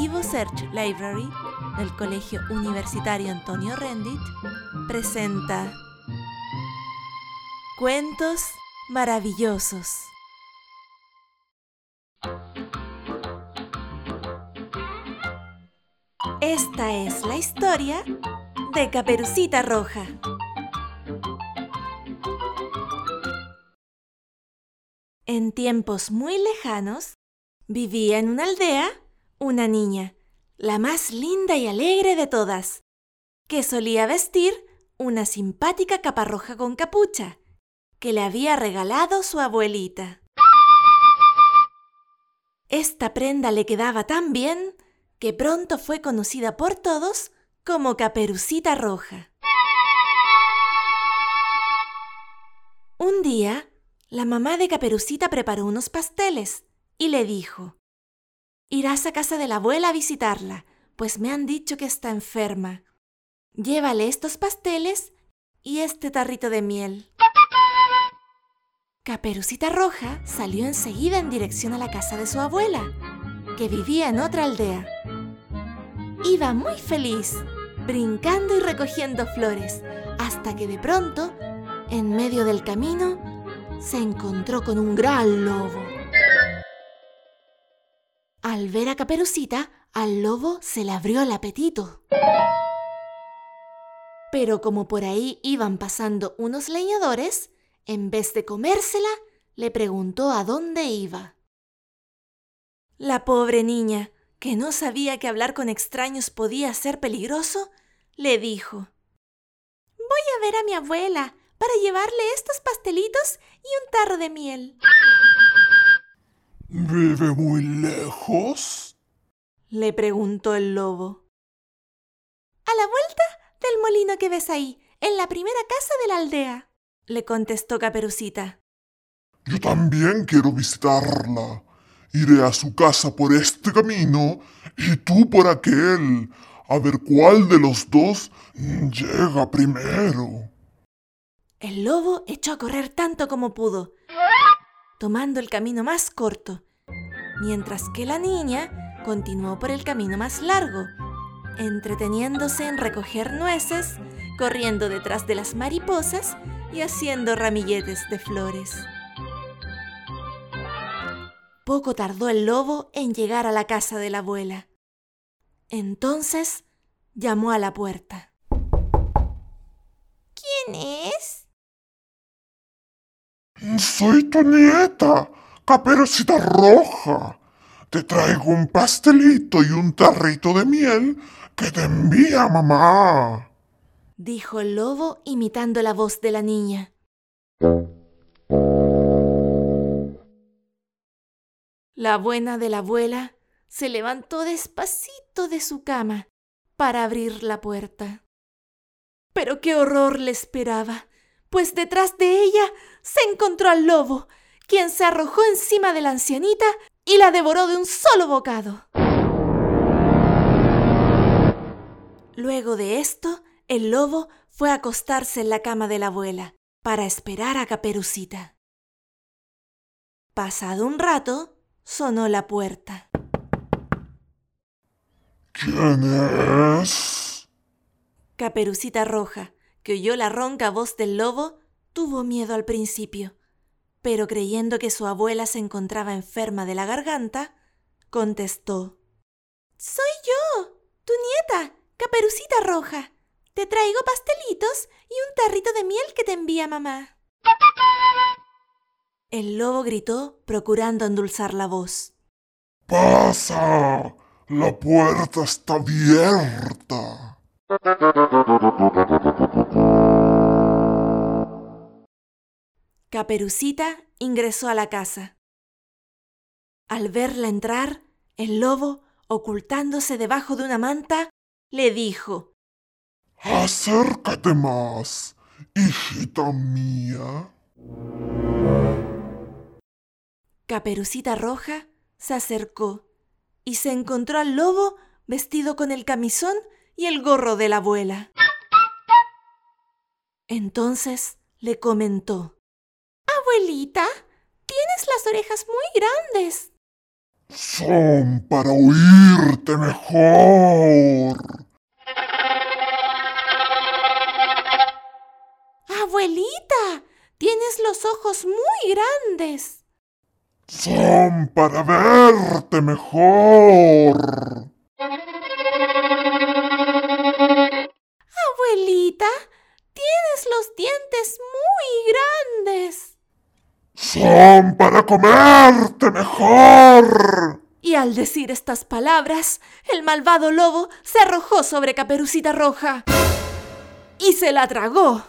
Evo Search Library del Colegio Universitario Antonio Rendit presenta Cuentos maravillosos. Esta es la historia de Caperucita Roja. En tiempos muy lejanos, vivía en una aldea una niña, la más linda y alegre de todas, que solía vestir una simpática capa roja con capucha que le había regalado su abuelita. Esta prenda le quedaba tan bien que pronto fue conocida por todos como Caperucita Roja. Un día, la mamá de Caperucita preparó unos pasteles y le dijo, Irás a casa de la abuela a visitarla, pues me han dicho que está enferma. Llévale estos pasteles y este tarrito de miel. Caperucita Roja salió enseguida en dirección a la casa de su abuela, que vivía en otra aldea. Iba muy feliz, brincando y recogiendo flores, hasta que de pronto, en medio del camino, se encontró con un gran lobo. Al ver a Caperucita, al lobo se le abrió el apetito. Pero como por ahí iban pasando unos leñadores, en vez de comérsela, le preguntó a dónde iba. La pobre niña, que no sabía que hablar con extraños podía ser peligroso, le dijo, Voy a ver a mi abuela para llevarle estos pastelitos y un tarro de miel. ¿Vive muy lejos? le preguntó el lobo. A la vuelta del molino que ves ahí, en la primera casa de la aldea, le contestó Caperucita. Yo también quiero visitarla. Iré a su casa por este camino y tú por aquel, a ver cuál de los dos llega primero. El lobo echó a correr tanto como pudo, tomando el camino más corto, mientras que la niña continuó por el camino más largo, entreteniéndose en recoger nueces, corriendo detrás de las mariposas y haciendo ramilletes de flores. Poco tardó el lobo en llegar a la casa de la abuela. Entonces llamó a la puerta. ¿Quién es? Soy tu nieta, Caperucita Roja. Te traigo un pastelito y un tarrito de miel que te envía mamá. Dijo el lobo imitando la voz de la niña. La buena de la abuela se levantó despacito de su cama para abrir la puerta. Pero qué horror le esperaba, pues detrás de ella se encontró al lobo, quien se arrojó encima de la ancianita y la devoró de un solo bocado. Luego de esto, el lobo fue a acostarse en la cama de la abuela para esperar a Caperucita. Pasado un rato, sonó la puerta. ¿Quién es? Caperucita Roja, que oyó la ronca voz del lobo, tuvo miedo al principio, pero creyendo que su abuela se encontraba enferma de la garganta, contestó. Soy yo, tu nieta, Caperucita Roja. Te traigo pastelitos y un tarrito de miel que te envía mamá. El lobo gritó, procurando endulzar la voz. Pasa. La puerta está abierta. Caperucita ingresó a la casa. Al verla entrar, el lobo, ocultándose debajo de una manta, le dijo, Acércate más, hijita mía. Caperucita Roja se acercó y se encontró al lobo vestido con el camisón y el gorro de la abuela. Entonces le comentó, Abuelita, tienes las orejas muy grandes. Son para oírte mejor. Abuelita, tienes los ojos muy grandes. Son para verte mejor. Para comerte mejor. Y al decir estas palabras, el malvado lobo se arrojó sobre Caperucita Roja y se la tragó.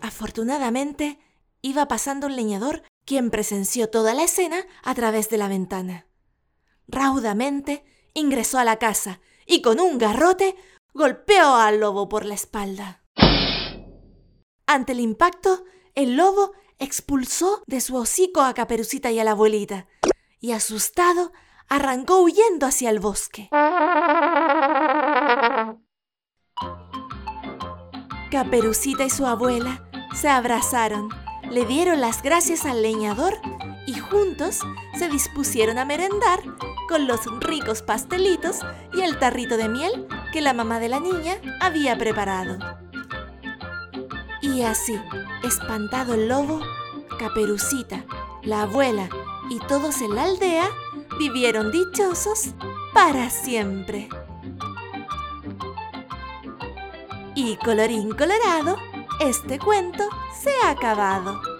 Afortunadamente, iba pasando un leñador quien presenció toda la escena a través de la ventana. Raudamente ingresó a la casa y con un garrote golpeó al lobo por la espalda. Ante el impacto, el lobo expulsó de su hocico a Caperucita y a la abuelita, y asustado arrancó huyendo hacia el bosque. Caperucita y su abuela se abrazaron, le dieron las gracias al leñador y juntos se dispusieron a merendar con los ricos pastelitos y el tarrito de miel que la mamá de la niña había preparado. Y así, espantado el lobo, Caperucita, la abuela y todos en la aldea vivieron dichosos para siempre. Y colorín colorado, este cuento se ha acabado.